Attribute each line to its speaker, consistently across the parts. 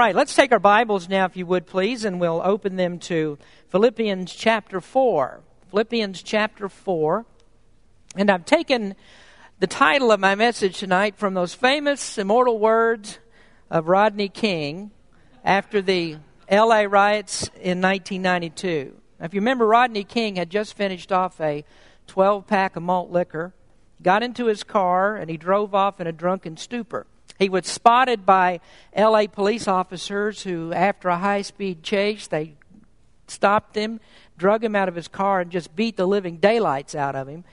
Speaker 1: right, let's take our Bibles now, if you would please, and we'll open them to Philippians chapter 4. Philippians chapter 4. And I've taken the title of my message tonight from those famous immortal words of Rodney King after the LA riots in 1992. Now, if you remember, Rodney King had just finished off a 12 pack of malt liquor, got into his car, and he drove off in a drunken stupor. He was spotted by LA police officers who, after a high speed chase, they stopped him, drug him out of his car, and just beat the living daylights out of him.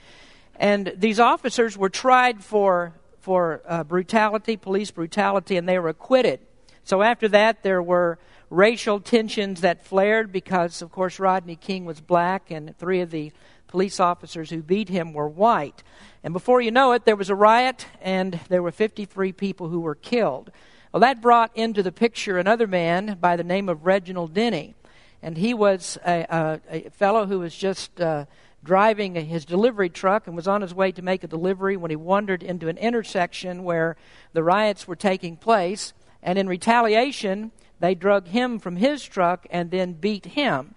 Speaker 1: And these officers were tried for, for uh, brutality, police brutality, and they were acquitted. So after that, there were racial tensions that flared because, of course, Rodney King was black, and three of the police officers who beat him were white. And before you know it, there was a riot, and there were 53 people who were killed. Well, that brought into the picture another man by the name of Reginald Denny. And he was a, a, a fellow who was just uh, driving his delivery truck and was on his way to make a delivery when he wandered into an intersection where the riots were taking place. And in retaliation, they drug him from his truck and then beat him.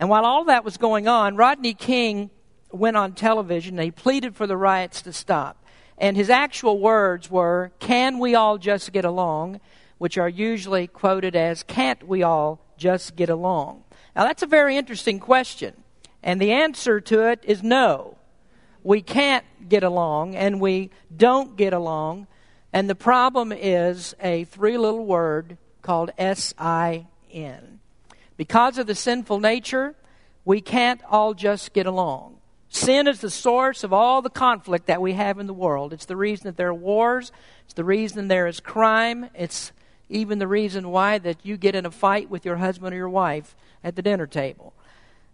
Speaker 1: And while all that was going on, Rodney King went on television and he pleaded for the riots to stop. And his actual words were, Can we all just get along? Which are usually quoted as, Can't we all just get along? Now, that's a very interesting question. And the answer to it is no. We can't get along, and we don't get along. And the problem is a three little word called S I N. Because of the sinful nature, we can't all just get along. Sin is the source of all the conflict that we have in the world. It's the reason that there are wars. It's the reason there is crime. It's even the reason why that you get in a fight with your husband or your wife at the dinner table.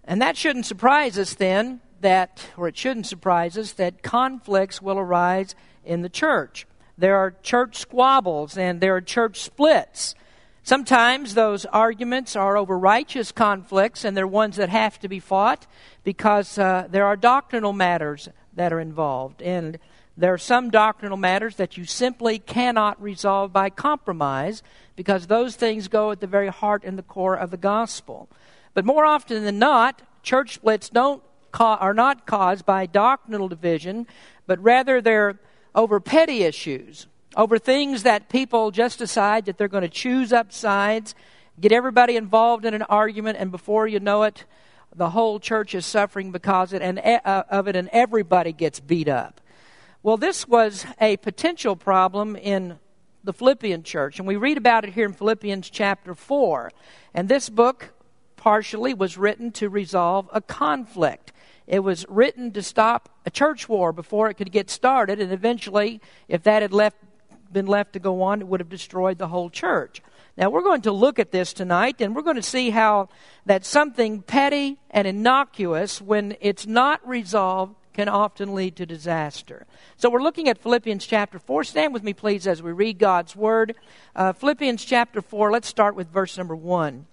Speaker 1: And that shouldn't surprise us then that, or it shouldn't surprise us that conflicts will arise in the church. There are church squabbles and there are church splits. Sometimes those arguments are over righteous conflicts, and they're ones that have to be fought because uh, there are doctrinal matters that are involved. And there are some doctrinal matters that you simply cannot resolve by compromise because those things go at the very heart and the core of the gospel. But more often than not, church splits don't are not caused by doctrinal division, but rather they're over petty issues over things that people just decide that they're going to choose up sides, get everybody involved in an argument, and before you know it, the whole church is suffering because it, and, uh, of it, and everybody gets beat up. Well, this was a potential problem in the Philippian church, and we read about it here in Philippians chapter 4. And this book, partially, was written to resolve a conflict. It was written to stop a church war before it could get started, and eventually, if that had left been left to go on, it would have destroyed the whole church. Now, we're going to look at this tonight, and we're going to see how that something petty and innocuous, when it's not resolved, can often lead to disaster. So, we're looking at Philippians chapter 4. Stand with me, please, as we read God's Word. Uh, Philippians chapter 4, let's start with verse number 1.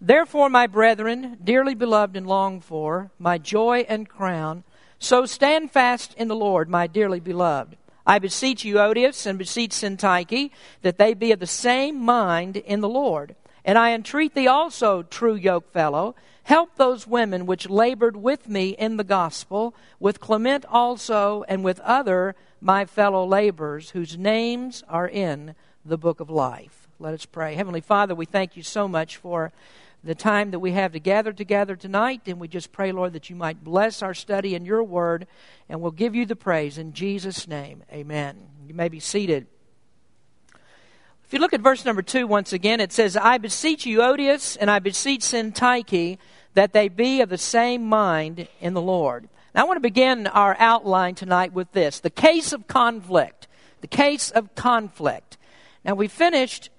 Speaker 1: Therefore, my brethren, dearly beloved and longed for, my joy and crown, so stand fast in the Lord, my dearly beloved. I beseech Euodias and beseech Syntyche that they be of the same mind in the Lord. And I entreat thee also, true yokefellow, help those women which labored with me in the gospel, with Clement also, and with other my fellow laborers, whose names are in the book of life. Let us pray. Heavenly Father, we thank you so much for the time that we have to gather together tonight. And we just pray, Lord, that you might bless our study in your word. And we'll give you the praise in Jesus' name. Amen. You may be seated. If you look at verse number two once again, it says, I beseech you, Euodias, and I beseech Syntyche that they be of the same mind in the Lord. Now, I want to begin our outline tonight with this the case of conflict. The case of conflict. Now, we finished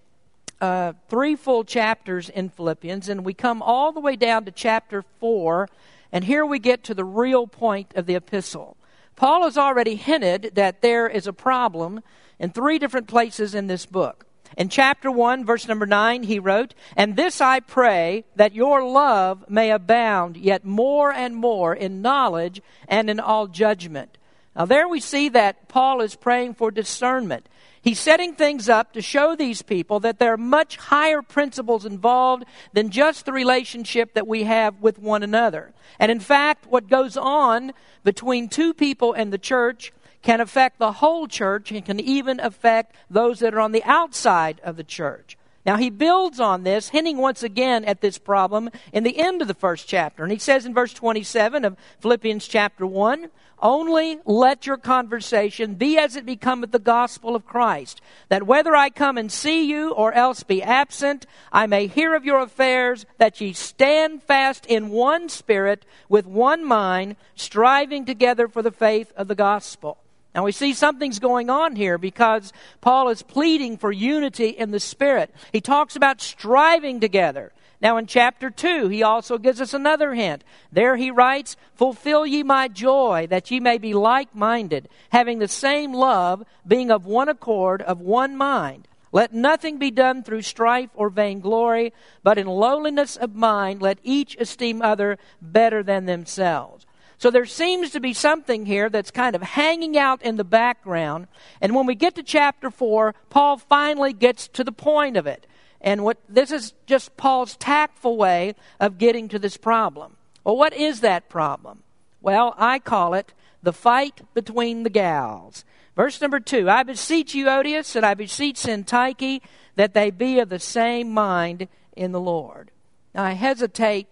Speaker 1: uh, three full chapters in Philippians, and we come all the way down to chapter 4, and here we get to the real point of the epistle. Paul has already hinted that there is a problem in three different places in this book. In chapter 1, verse number 9, he wrote, And this I pray, that your love may abound yet more and more in knowledge and in all judgment. Now, there we see that Paul is praying for discernment. He's setting things up to show these people that there are much higher principles involved than just the relationship that we have with one another. And in fact, what goes on between two people and the church can affect the whole church and can even affect those that are on the outside of the church. Now, he builds on this, hinting once again at this problem in the end of the first chapter. And he says in verse 27 of Philippians chapter 1 Only let your conversation be as it becometh the gospel of Christ, that whether I come and see you or else be absent, I may hear of your affairs, that ye stand fast in one spirit, with one mind, striving together for the faith of the gospel. Now we see something's going on here because Paul is pleading for unity in the Spirit. He talks about striving together. Now in chapter 2, he also gives us another hint. There he writes, Fulfill ye my joy, that ye may be like minded, having the same love, being of one accord, of one mind. Let nothing be done through strife or vainglory, but in lowliness of mind let each esteem other better than themselves. So there seems to be something here that's kind of hanging out in the background. And when we get to chapter 4, Paul finally gets to the point of it. And what this is just Paul's tactful way of getting to this problem. Well, what is that problem? Well, I call it the fight between the gals. Verse number two I beseech you, Euodias, and I beseech Syntyche, that they be of the same mind in the Lord. Now, I hesitate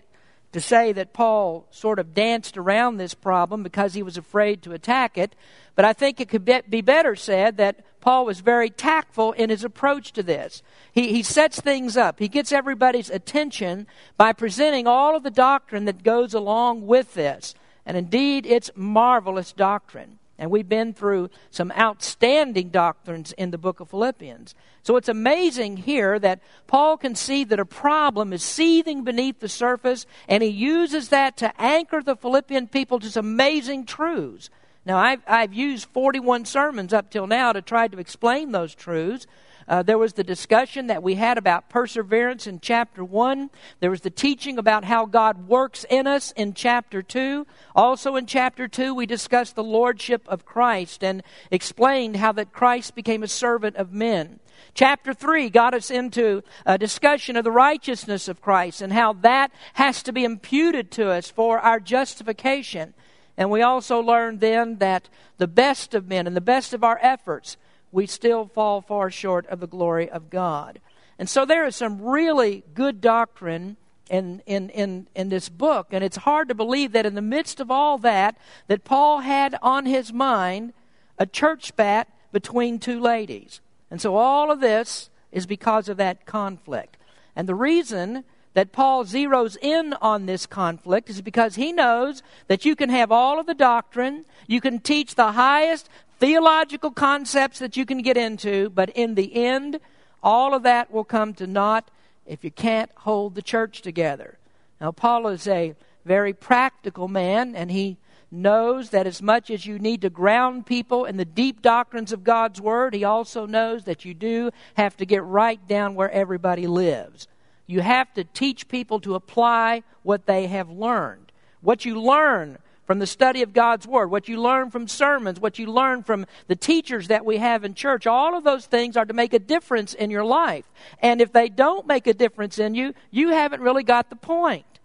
Speaker 1: to say that Paul sort of danced around this problem because he was afraid to attack it, but I think it could be better said that Paul was very tactful in his approach to this. He, he sets things up. He gets everybody's attention by presenting all of the doctrine that goes along with this. And indeed, it's marvelous doctrine. And we've been through some outstanding doctrines in the book of Philippians. So it's amazing here that Paul can see that a problem is seething beneath the surface, and he uses that to anchor the Philippian people to some amazing truths. Now, I've, I've used 41 sermons up till now to try to explain those truths. Uh, there was the discussion that we had about perseverance in chapter 1. There was the teaching about how God works in us in chapter 2. Also in chapter 2, we discussed the lordship of Christ and explained how that Christ became a servant of men. Chapter 3 got us into a discussion of the righteousness of Christ and how that has to be imputed to us for our justification. And we also learned then that the best of men and the best of our efforts we still fall far short of the glory of God. And so there is some really good doctrine in, in, in, in this book. And it's hard to believe that in the midst of all that, that Paul had on his mind a church spat between two ladies. And so all of this is because of that conflict. And the reason that Paul zeroes in on this conflict is because he knows that you can have all of the doctrine, you can teach the highest theological concepts that you can get into, but in the end, all of that will come to naught if you can't hold the church together. Now, Paul is a very practical man, and he knows that as much as you need to ground people in the deep doctrines of God's Word, he also knows that you do have to get right down where everybody lives. You have to teach people to apply what they have learned. What you learn from the study of God's Word, what you learn from sermons, what you learn from the teachers that we have in church, all of those things are to make a difference in your life. And if they don't make a difference in you, you haven't really got the point.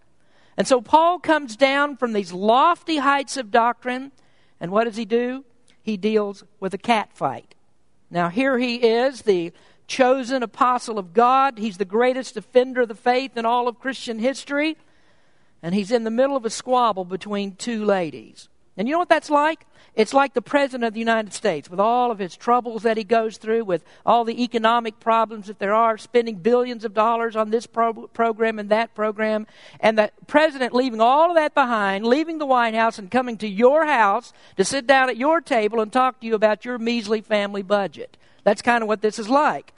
Speaker 1: And so Paul comes down from these lofty heights of doctrine, and what does he do? He deals with a cat fight. Now, here he is, the chosen apostle of God. He's the greatest defender of the faith in all of Christian history and he's in the middle of a squabble between two ladies. And you know what that's like? It's like the President of the United States, with all of his troubles that he goes through, with all the economic problems that there are, spending billions of dollars on this pro- program and that program, and the President leaving all of that behind, leaving the White House and coming to your house to sit down at your table and talk to you about your measly family budget. That's kind of what this is like.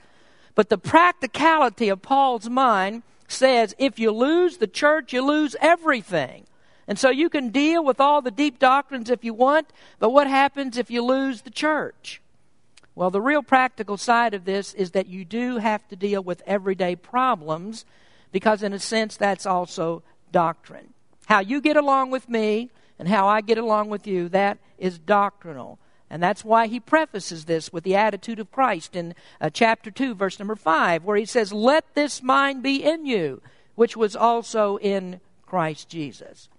Speaker 1: But the practicality of Paul's mind says if you lose the church, you lose everything. And so you can deal with all the deep doctrines if you want, but what happens if you lose the church? Well, the real practical side of this is that you do have to deal with everyday problems because, in a sense, that's also doctrine. How you get along with me and how I get along with you, that is doctrinal. And that's why he prefaces this with the attitude of Christ in uh, chapter 2, verse number 5, where he says, Let this mind be in you, which was also in Christ Jesus.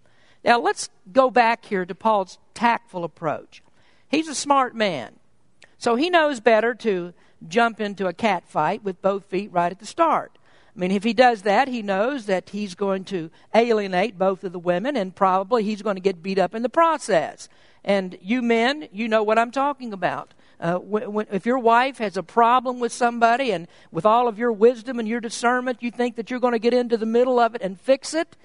Speaker 1: Now, let's go back here to Paul's tactful approach. He's a smart man, so he knows better to jump into a cat fight with both feet right at the start. I mean, if he does that, he knows that he's going to alienate both of the women and probably he's going to get beat up in the process. And you men, you know what I'm talking about. Uh, when, when, if your wife has a problem with somebody and with all of your wisdom and your discernment, you think that you're going to get into the middle of it and fix it,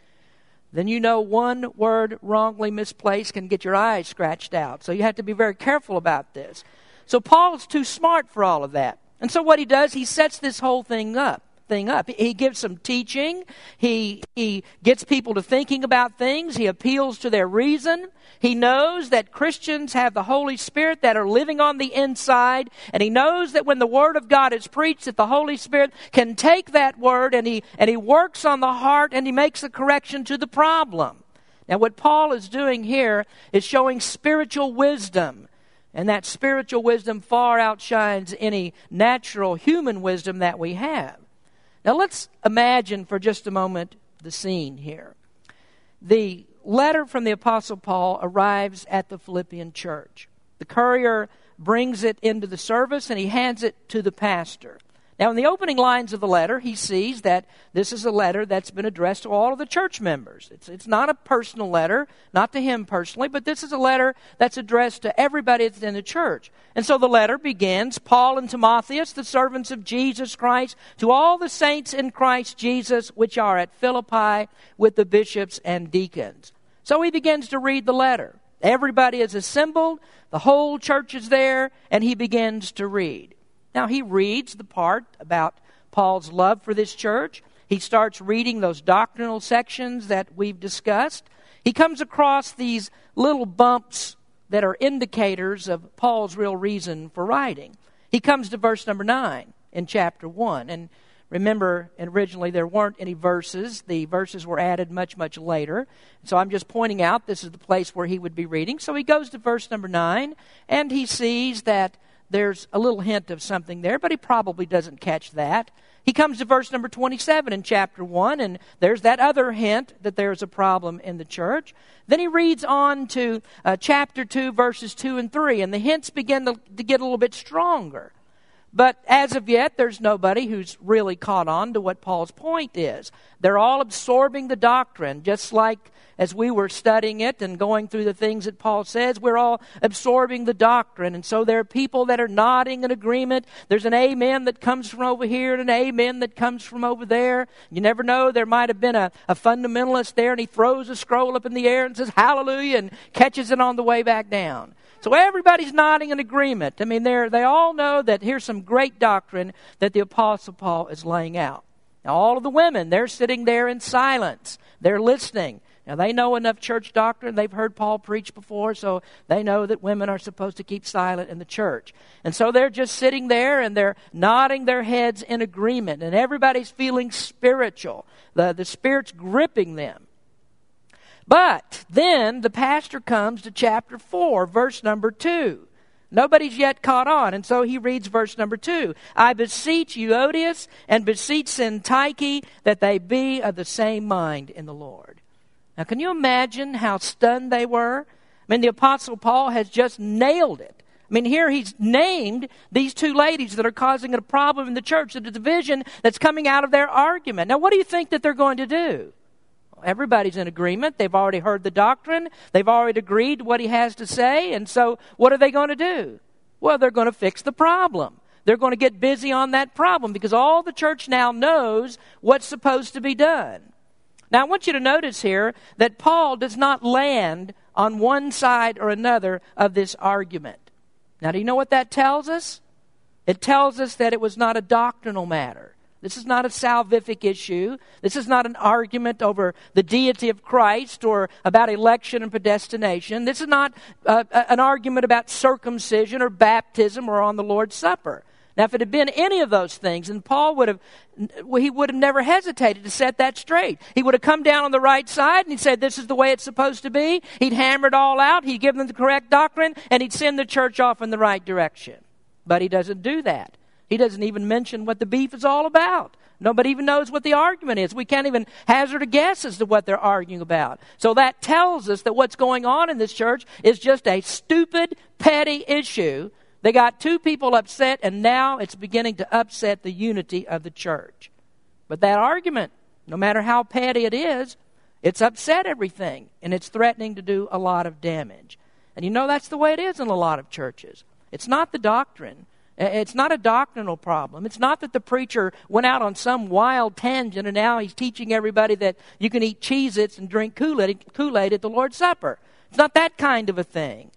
Speaker 1: then you know one word wrongly misplaced can get your eyes scratched out. So you have to be very careful about this. So Paul's too smart for all of that. And so what he does, he sets this whole thing up thing up. He gives some teaching. He, he gets people to thinking about things. He appeals to their reason. He knows that Christians have the Holy Spirit that are living on the inside. And he knows that when the Word of God is preached, that the Holy Spirit can take that Word and he, and he works on the heart and he makes a correction to the problem. Now, what Paul is doing here is showing spiritual wisdom. And that spiritual wisdom far outshines any natural human wisdom that we have. Now let's imagine for just a moment the scene here. The letter from the Apostle Paul arrives at the Philippian church. The courier brings it into the service and he hands it to the pastor. Now, in the opening lines of the letter, he sees that this is a letter that's been addressed to all of the church members. It's, it's not a personal letter, not to him personally, but this is a letter that's addressed to everybody that's in the church. And so the letter begins Paul and Timotheus, the servants of Jesus Christ, to all the saints in Christ Jesus which are at Philippi with the bishops and deacons. So he begins to read the letter. Everybody is assembled, the whole church is there, and he begins to read. Now, he reads the part about Paul's love for this church. He starts reading those doctrinal sections that we've discussed. He comes across these little bumps that are indicators of Paul's real reason for writing. He comes to verse number 9 in chapter 1. And remember, originally there weren't any verses. The verses were added much, much later. So I'm just pointing out this is the place where he would be reading. So he goes to verse number 9 and he sees that there's a little hint of something there, but he probably doesn't catch that. He comes to verse number 27 in chapter 1, and there's that other hint that there's a problem in the church. Then he reads on to uh, chapter 2, verses 2 and 3, and the hints begin to, to get a little bit stronger. But as of yet, there's nobody who's really caught on to what Paul's point is. They're all absorbing the doctrine, just like as we were studying it and going through the things that Paul says, we're all absorbing the doctrine. And so there are people that are nodding in agreement. There's an amen that comes from over here and an amen that comes from over there. You never know, there might have been a, a fundamentalist there and he throws a scroll up in the air and says hallelujah and catches it on the way back down. So everybody's nodding in agreement. I mean, they all know that here's some great doctrine that the Apostle Paul is laying out. Now, all of the women, they're sitting there in silence. They're listening. Now, they know enough church doctrine. They've heard Paul preach before, so they know that women are supposed to keep silent in the church. And so they're just sitting there and they're nodding their heads in agreement, and everybody's feeling spiritual. The, the Spirit's gripping them. But then the pastor comes to chapter 4, verse number 2. Nobody's yet caught on. And so he reads verse number two. I beseech Euodias and beseech Syntyche that they be of the same mind in the Lord. Now, can you imagine how stunned they were? I mean, the Apostle Paul has just nailed it. I mean, here he's named these two ladies that are causing a problem in the church, the division that's coming out of their argument. Now, what do you think that they're going to do? Everybody's in agreement. They've already heard the doctrine. They've already agreed what he has to say. And so, what are they going to do? Well, they're going to fix the problem. They're going to get busy on that problem because all the church now knows what's supposed to be done. Now, I want you to notice here that Paul does not land on one side or another of this argument. Now, do you know what that tells us? It tells us that it was not a doctrinal matter. This is not a salvific issue. This is not an argument over the deity of Christ or about election and predestination. This is not uh, an argument about circumcision or baptism or on the Lord's Supper. Now, if it had been any of those things, then Paul would have, he would have never hesitated to set that straight. He would have come down on the right side and he said, this is the way it's supposed to be. He'd hammer it all out. He'd give them the correct doctrine and he'd send the church off in the right direction. But he doesn't do that. He doesn't even mention what the beef is all about. Nobody even knows what the argument is. We can't even hazard a guess as to what they're arguing about. So that tells us that what's going on in this church is just a stupid, petty issue they got two people upset, and now it's beginning to upset the unity of the church. But that argument, no matter how petty it is, it's upset everything, and it's threatening to do a lot of damage. And you know that's the way it is in a lot of churches. It's not the doctrine. It's not a doctrinal problem. It's not that the preacher went out on some wild tangent and now he's teaching everybody that you can eat Cheez Its and drink Kool Aid at the Lord's Supper. It's not that kind of a thing.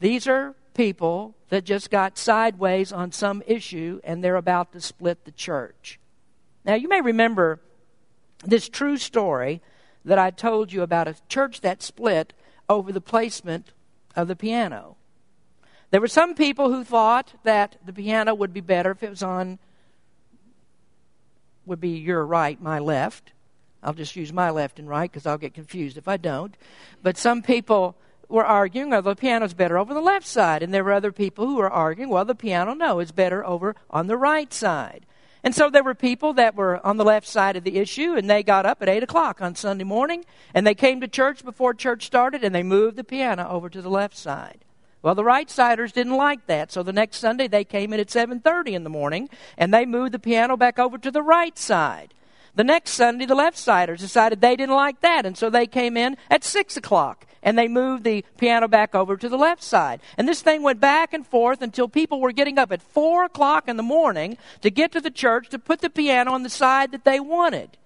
Speaker 1: These are people that just got sideways on some issue and they're about to split the church. Now, you may remember this true story that I told you about a church that split over the placement of the piano. There were some people who thought that the piano would be better if it was on, would be your right, my left. I'll just use my left and right because I'll get confused if I don't. But some people were arguing, well, the piano's better over the left side. And there were other people who were arguing, well, the piano, no, is better over on the right side. And so there were people that were on the left side of the issue, and they got up at 8 o'clock on Sunday morning, and they came to church before church started, and they moved the piano over to the left side. Well, the right siders didn't like that, so the next Sunday they came in at 7:30 in the morning, and they moved the piano back over to the right side. The next Sunday, the left siders decided they didn't like that, and so they came in at 6 o'clock and they moved the piano back over to the left side. And this thing went back and forth until people were getting up at 4 o'clock in the morning to get to the church to put the piano on the side that they wanted.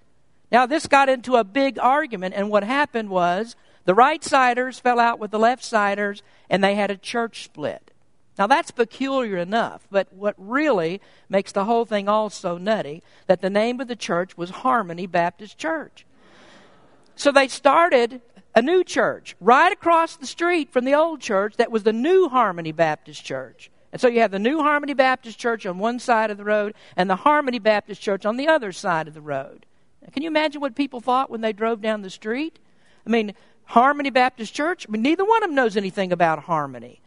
Speaker 1: Now, this got into a big argument, and what happened was the right siders fell out with the left siders, and they had a church split. Now, that's peculiar enough, but what really makes the whole thing all so nutty that the name of the church was Harmony Baptist Church. So they started a new church right across the street from the old church that was the new Harmony Baptist Church. And so you have the new Harmony Baptist Church on one side of the road and the Harmony Baptist Church on the other side of the road. Can you imagine what people thought when they drove down the street? I mean, Harmony Baptist Church, mean, neither one of them knows anything about harmony.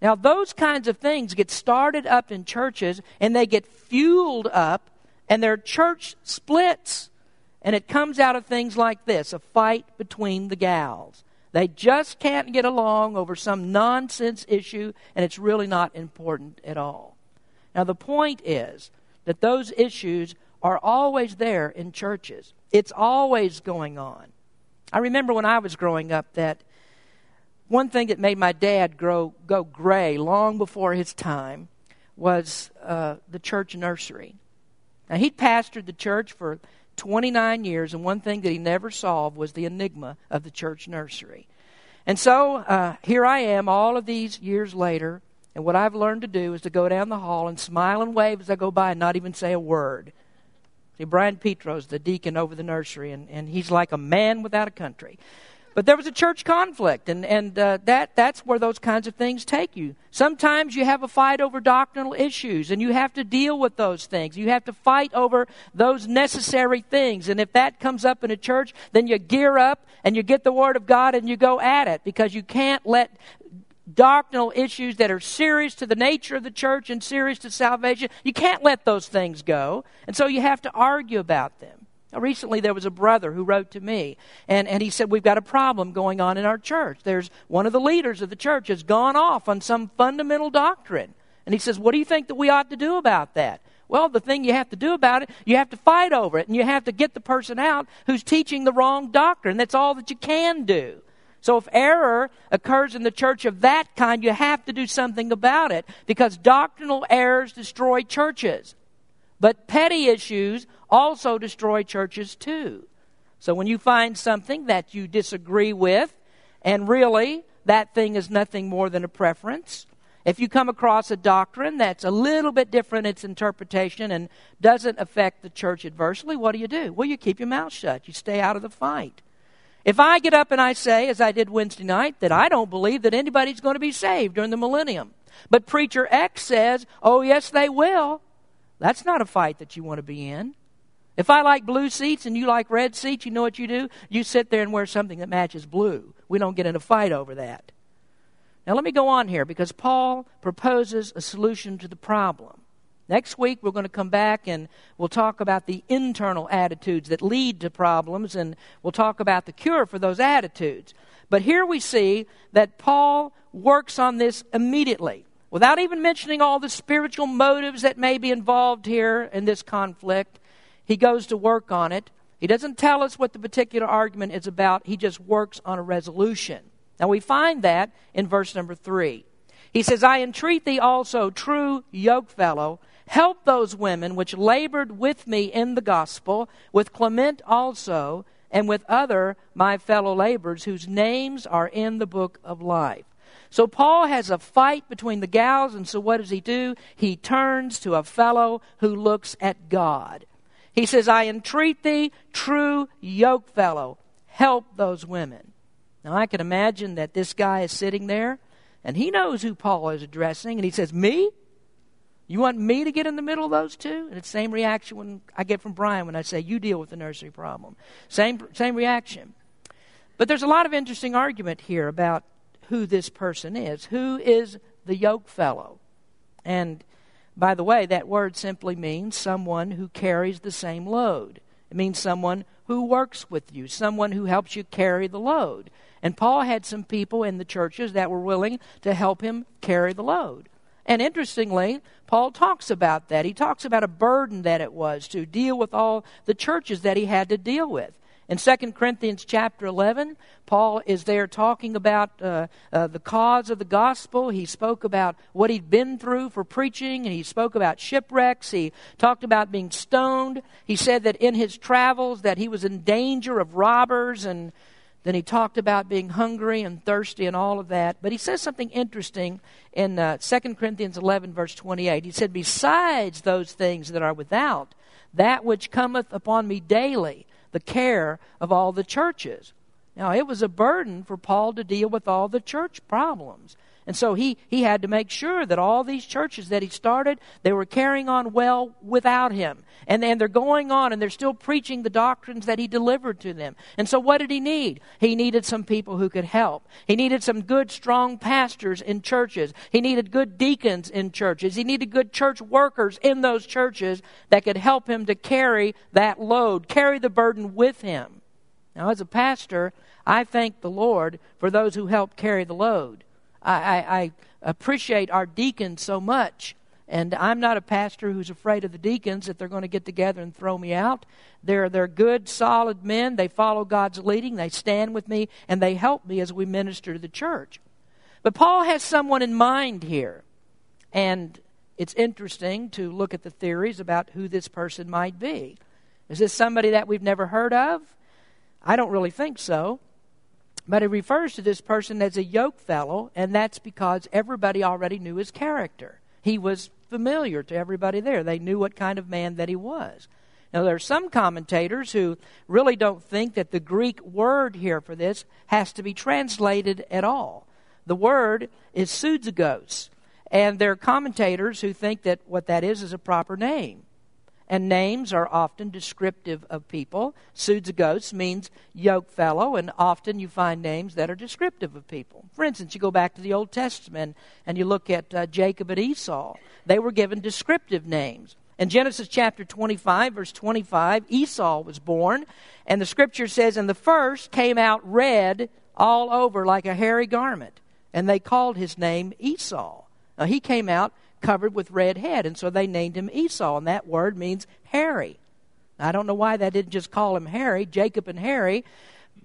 Speaker 1: Now, those kinds of things get started up in churches and they get fueled up, and their church splits. And it comes out of things like this a fight between the gals. They just can't get along over some nonsense issue, and it's really not important at all. Now, the point is that those issues are always there in churches, it's always going on. I remember when I was growing up that one thing that made my dad grow, go gray long before his time was uh, the church nursery. Now, he'd pastored the church for 29 years, and one thing that he never solved was the enigma of the church nursery. And so uh, here I am, all of these years later, and what I've learned to do is to go down the hall and smile and wave as I go by and not even say a word. See, Brian Petro's the deacon over the nursery, and, and he's like a man without a country. But there was a church conflict, and, and uh, that, that's where those kinds of things take you. Sometimes you have a fight over doctrinal issues, and you have to deal with those things. You have to fight over those necessary things. And if that comes up in a church, then you gear up and you get the Word of God and you go at it because you can't let doctrinal issues that are serious to the nature of the church and serious to salvation, you can't let those things go. And so you have to argue about them. Now, recently, there was a brother who wrote to me, and, and he said, We've got a problem going on in our church. There's one of the leaders of the church has gone off on some fundamental doctrine. And he says, What do you think that we ought to do about that? Well, the thing you have to do about it, you have to fight over it, and you have to get the person out who's teaching the wrong doctrine. That's all that you can do. So if error occurs in the church of that kind, you have to do something about it because doctrinal errors destroy churches. But petty issues also destroy churches too. So when you find something that you disagree with, and really that thing is nothing more than a preference, if you come across a doctrine that's a little bit different in its interpretation and doesn't affect the church adversely, what do you do? Well, you keep your mouth shut. You stay out of the fight. If I get up and I say, as I did Wednesday night, that I don't believe that anybody's going to be saved during the millennium, But preacher X says, oh, yes, they will. That's not a fight that you want to be in. If I like blue seats and you like red seats, you know what you do? You sit there and wear something that matches blue. We don't get in a fight over that. Now, let me go on here because Paul proposes a solution to the problem. Next week, we're going to come back and we'll talk about the internal attitudes that lead to problems, and we'll talk about the cure for those attitudes. But here we see that Paul works on this immediately without even mentioning all the spiritual motives that may be involved here in this conflict. He goes to work on it. He doesn't tell us what the particular argument is about, he just works on a resolution. Now we find that in verse number 3. He says, I entreat thee also, true yokefellow, help those women which labored with me in the gospel, with Clement also, and with other my fellow laborers, whose names are in the book of life. So Paul has a fight between the gals, and so what does he do? He turns to a fellow who looks at God. He says, I entreat thee, true yokefellow, help those women. Now I can imagine that this guy is sitting there and he knows who Paul is addressing, and he says, Me? You want me to get in the middle of those two? And it's the same reaction when I get from Brian when I say, You deal with the nursery problem. Same, same reaction. But there's a lot of interesting argument here about who this person is. Who is the yoke fellow? And by the way, that word simply means someone who carries the same load. It means someone who works with you, someone who helps you carry the load. And Paul had some people in the churches that were willing to help him carry the load. And interestingly, Paul talks about that. He talks about a burden that it was to deal with all the churches that he had to deal with. In 2 Corinthians chapter 11, Paul is there talking about uh, uh, the cause of the gospel. He spoke about what he'd been through for preaching, and he spoke about shipwrecks. He talked about being stoned. He said that in his travels that he was in danger of robbers and then he talked about being hungry and thirsty and all of that. But he says something interesting in uh, 2 Corinthians 11, verse 28. He said, Besides those things that are without, that which cometh upon me daily, the care of all the churches. Now, it was a burden for Paul to deal with all the church problems. And so he, he had to make sure that all these churches that he started, they were carrying on well without him. And, and they're going on and they're still preaching the doctrines that he delivered to them. And so what did he need? He needed some people who could help. He needed some good, strong pastors in churches. He needed good deacons in churches. He needed good church workers in those churches that could help him to carry that load, carry the burden with him. Now, as a pastor, I thank the Lord for those who help carry the load. I, I, I appreciate our deacons so much. And I'm not a pastor who's afraid of the deacons that they're going to get together and throw me out. They're, they're good, solid men. They follow God's leading. They stand with me, and they help me as we minister to the church. But Paul has someone in mind here. And it's interesting to look at the theories about who this person might be. Is this somebody that we've never heard of? I don't really think so. But he refers to this person as a yoke fellow, and that's because everybody already knew his character. He was familiar to everybody there. They knew what kind of man that he was. Now, there are some commentators who really don't think that the Greek word here for this has to be translated at all. The word is suzugos, and there are commentators who think that what that is is a proper name and names are often descriptive of people. Suzugos means yoke fellow, and often you find names that are descriptive of people. For instance, you go back to the Old Testament and you look at uh, Jacob and Esau. They were given descriptive names. In Genesis chapter 25, verse 25, Esau was born, and the scripture says, And the first came out red all over like a hairy garment, and they called his name Esau. Now, he came out covered with red head. And so they named him Esau, and that word means hairy. I don't know why they didn't just call him Harry. Jacob and Harry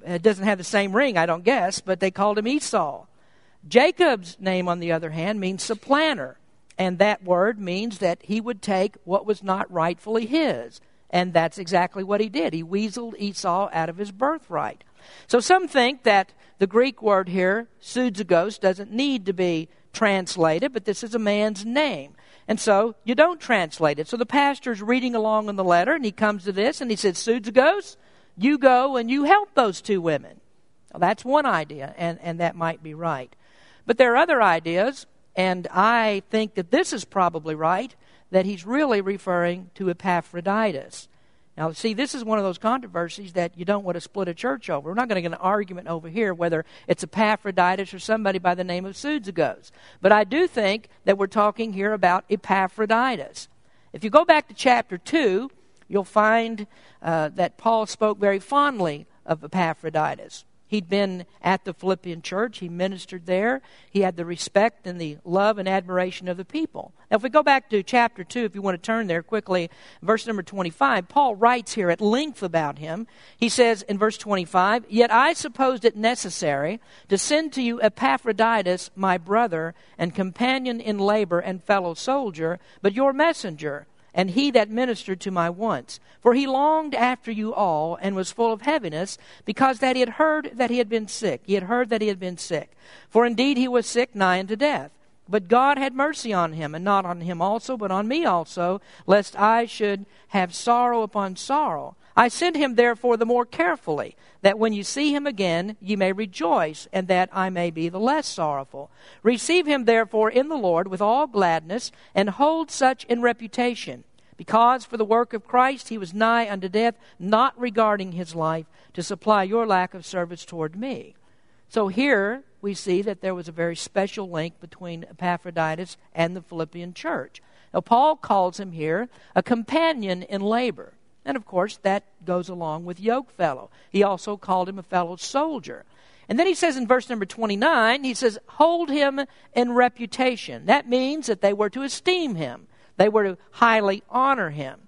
Speaker 1: it doesn't have the same ring, I don't guess, but they called him Esau. Jacob's name, on the other hand, means supplanter. And that word means that he would take what was not rightfully his. And that's exactly what he did. He weaseled Esau out of his birthright. So some think that the Greek word here, suzugos, doesn't need to be translated, but this is a man's name. And so you don't translate it. So the pastor's reading along in the letter, and he comes to this, and he says, Suzugos, you go and you help those two women. Well, that's one idea, and, and that might be right. But there are other ideas. And I think that this is probably right, that he's really referring to Epaphroditus. Now, see, this is one of those controversies that you don't want to split a church over. We're not going to get an argument over here whether it's Epaphroditus or somebody by the name of Suzugos. But I do think that we're talking here about Epaphroditus. If you go back to chapter 2, you'll find uh, that Paul spoke very fondly of Epaphroditus. He'd been at the Philippian church. He ministered there. He had the respect and the love and admiration of the people. Now, if we go back to chapter 2, if you want to turn there quickly, verse number 25, Paul writes here at length about him. He says in verse 25, Yet I supposed it necessary to send to you Epaphroditus, my brother and companion in labor and fellow soldier, but your messenger and he that ministered to my wants. For he longed after you all, and was full of heaviness, because that he had heard that he had been sick. He had heard that he had been sick. For indeed he was sick nigh unto death. But God had mercy on him, and not on him also, but on me also, lest I should have sorrow upon sorrow. I send him therefore the more carefully, that when you see him again, you may rejoice, and that I may be the less sorrowful. Receive him therefore in the Lord with all gladness, and hold such in reputation. Because for the work of Christ he was nigh unto death, not regarding his life, to supply your lack of service toward me. So here we see that there was a very special link between Epaphroditus and the Philippian church. Now, Paul calls him here a companion in labor. And of course, that goes along with yoke fellow. He also called him a fellow soldier. And then he says in verse number 29, he says, hold him in reputation. That means that they were to esteem him, they were to highly honor him.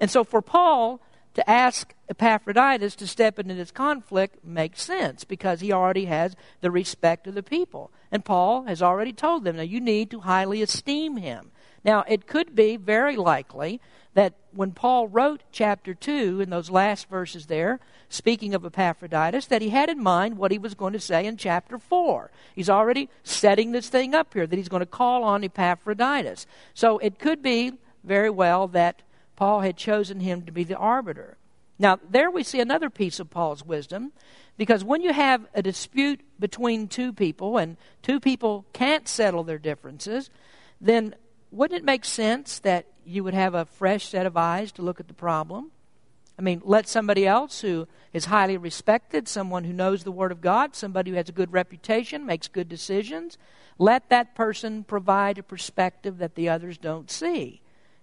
Speaker 1: And so for Paul to ask Epaphroditus to step into this conflict makes sense because he already has the respect of the people. And Paul has already told them, now you need to highly esteem him. Now, it could be very likely that when Paul wrote chapter 2 in those last verses there, speaking of Epaphroditus, that he had in mind what he was going to say in chapter 4. He's already setting this thing up here, that he's going to call on Epaphroditus. So it could be very well that Paul had chosen him to be the arbiter. Now, there we see another piece of Paul's wisdom, because when you have a dispute between two people and two people can't settle their differences, then wouldn't it make sense that you would have a fresh set of eyes to look at the problem? I mean, let somebody else who is highly respected, someone who knows the Word of God, somebody who has a good reputation, makes good decisions, let that person provide a perspective that the others don't see.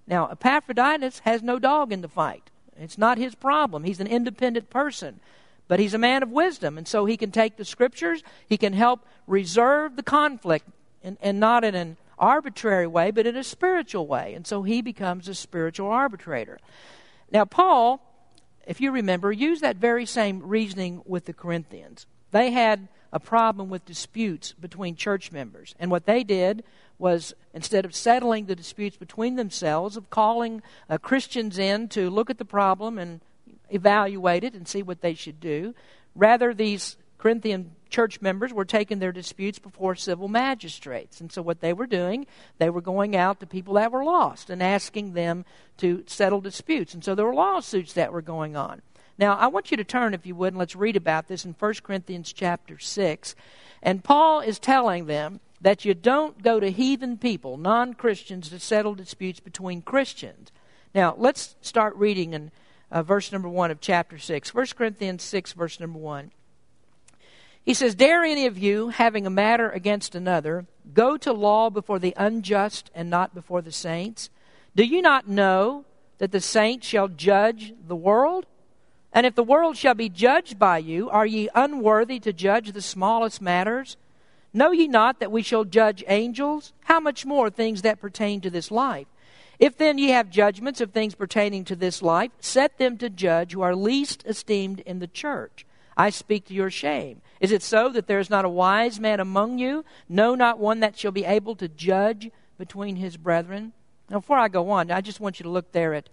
Speaker 1: Now, Epaphroditus has no dog in the fight. It's not his problem. He's an independent person. But he's a man of wisdom, and so he can take the scriptures, he can help reserve the conflict, and, and not in an arbitrary way, but in a spiritual way. And so he becomes a spiritual arbitrator. Now, Paul, if you remember, used that very same reasoning with the Corinthians. They had a problem with disputes between church members. And what they did was, instead of settling the disputes between themselves, of calling uh, Christians in to look at the problem and evaluate it and see what they should do, rather, these Corinthian church members were taking their disputes before civil magistrates. And so, what they were doing, they were going out to people that were lost and asking them to settle disputes. And so, there were lawsuits that were going on. Now, I want you to turn, if you would, and let's read about this in 1 Corinthians chapter 6. And Paul is telling them that you don't go to heathen people, non Christians, to settle disputes between Christians. Now, let's start reading in uh, verse number 1 of chapter 6. 1 Corinthians 6, verse number 1. He says, Dare any of you, having a matter against another, go to law before the unjust and not before the saints? Do you not know that the saints shall judge the world? And if the world shall be judged by you, are ye unworthy to judge the smallest matters? Know ye not that we shall judge angels? How much more things that pertain to this life? If then ye have judgments of things pertaining to this life, set them to judge who are least esteemed in the church. I speak to your shame. Is it so that there is not a wise man among you? No, not one that shall be able to judge between his brethren? Now, before I go on, I just want you to look there at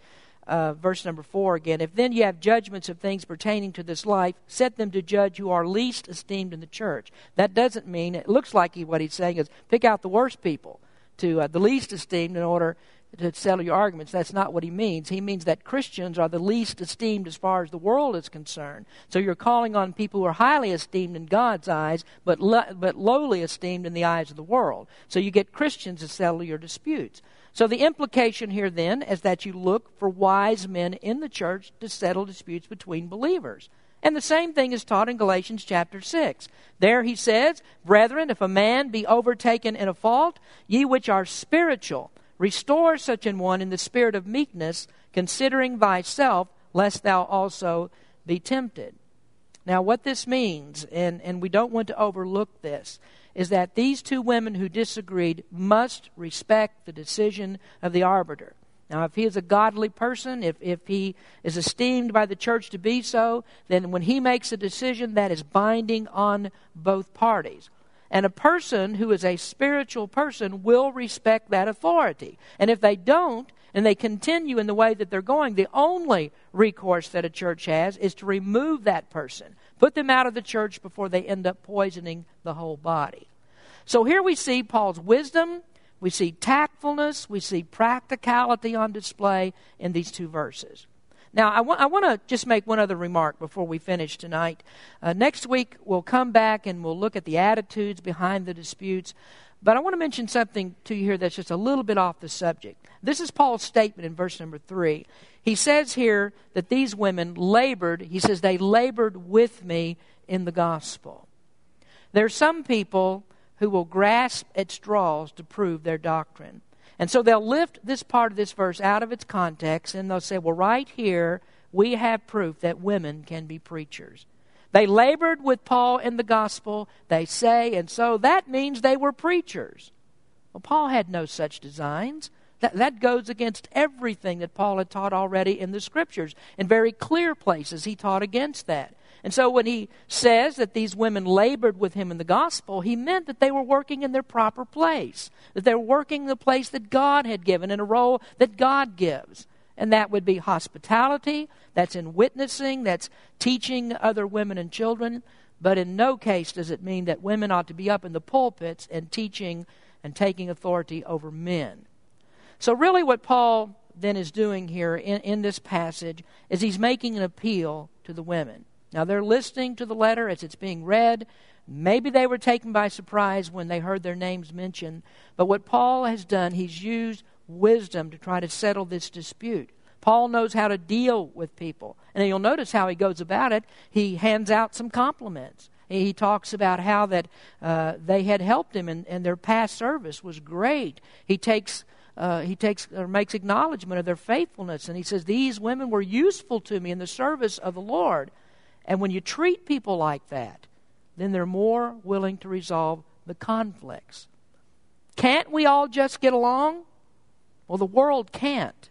Speaker 1: uh, verse number four again. If then you have judgments of things pertaining to this life, set them to judge who are least esteemed in the church. That doesn't mean, it looks like he, what he's saying is pick out the worst people to uh, the least esteemed in order to settle your arguments. That's not what he means. He means that Christians are the least esteemed as far as the world is concerned. So you're calling on people who are highly esteemed in God's eyes, but, lo- but lowly esteemed in the eyes of the world. So you get Christians to settle your disputes. So the implication here then is that you look for wise men in the church to settle disputes between believers. And the same thing is taught in Galatians chapter 6. There he says, Brethren, if a man be overtaken in a fault, ye which are spiritual, Restore such an one in the spirit of meekness, considering thyself, lest thou also be tempted. Now, what this means, and, and we don't want to overlook this, is that these two women who disagreed must respect the decision of the arbiter. Now, if he is a godly person, if, if he is esteemed by the church to be so, then when he makes a decision, that is binding on both parties. And a person who is a spiritual person will respect that authority. And if they don't, and they continue in the way that they're going, the only recourse that a church has is to remove that person, put them out of the church before they end up poisoning the whole body. So here we see Paul's wisdom, we see tactfulness, we see practicality on display in these two verses. Now, I, wa- I want to just make one other remark before we finish tonight. Uh, next week, we'll come back and we'll look at the attitudes behind the disputes. But I want to mention something to you here that's just a little bit off the subject. This is Paul's statement in verse number three. He says here that these women labored, he says, they labored with me in the gospel. There are some people who will grasp at straws to prove their doctrine. And so they'll lift this part of this verse out of its context and they'll say, well, right here, we have proof that women can be preachers. They labored with Paul in the gospel, they say, and so that means they were preachers. Well, Paul had no such designs. That, that goes against everything that Paul had taught already in the scriptures. In very clear places, he taught against that. And so when he says that these women labored with him in the gospel, he meant that they were working in their proper place, that they were working the place that God had given in a role that God gives. And that would be hospitality, that's in witnessing, that's teaching other women and children. But in no case does it mean that women ought to be up in the pulpits and teaching and taking authority over men. So, really, what Paul then is doing here in, in this passage is he's making an appeal to the women. Now they're listening to the letter as it's being read. Maybe they were taken by surprise when they heard their names mentioned. But what Paul has done, he's used wisdom to try to settle this dispute. Paul knows how to deal with people. And you'll notice how he goes about it. He hands out some compliments. He talks about how that uh, they had helped him and, and their past service was great. He takes uh, he takes or makes acknowledgement of their faithfulness, and he says, "These women were useful to me in the service of the Lord." And when you treat people like that, then they're more willing to resolve the conflicts. Can't we all just get along? Well, the world can't,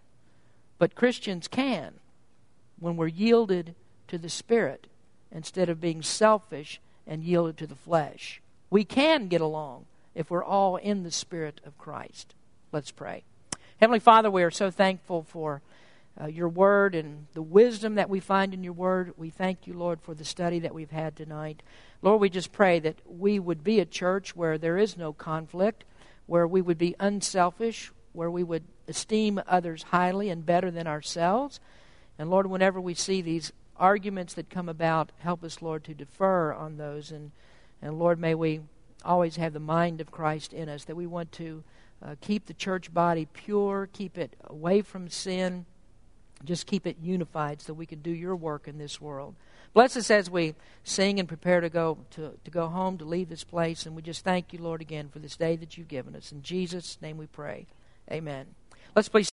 Speaker 1: but Christians can when we're yielded to the Spirit instead of being selfish and yielded to the flesh. We can get along if we're all in the Spirit of Christ. Let's pray. Heavenly Father, we are so thankful for uh, your word and the wisdom that we find in your word. We thank you, Lord, for the study that we've had tonight. Lord, we just pray that we would be a church where there is no conflict, where we would be unselfish, where we would esteem others highly and better than ourselves. And Lord, whenever we see these arguments that come about, help us, Lord, to defer on those. And, and Lord, may we always have the mind of Christ in us, that we want to uh, keep the church body pure, keep it away from sin just keep it unified so we can do your work in this world. Bless us as we sing and prepare to go to, to go home, to leave this place. And we just thank you, Lord, again for this day that you've given us. In Jesus' name we pray. Amen. Let's please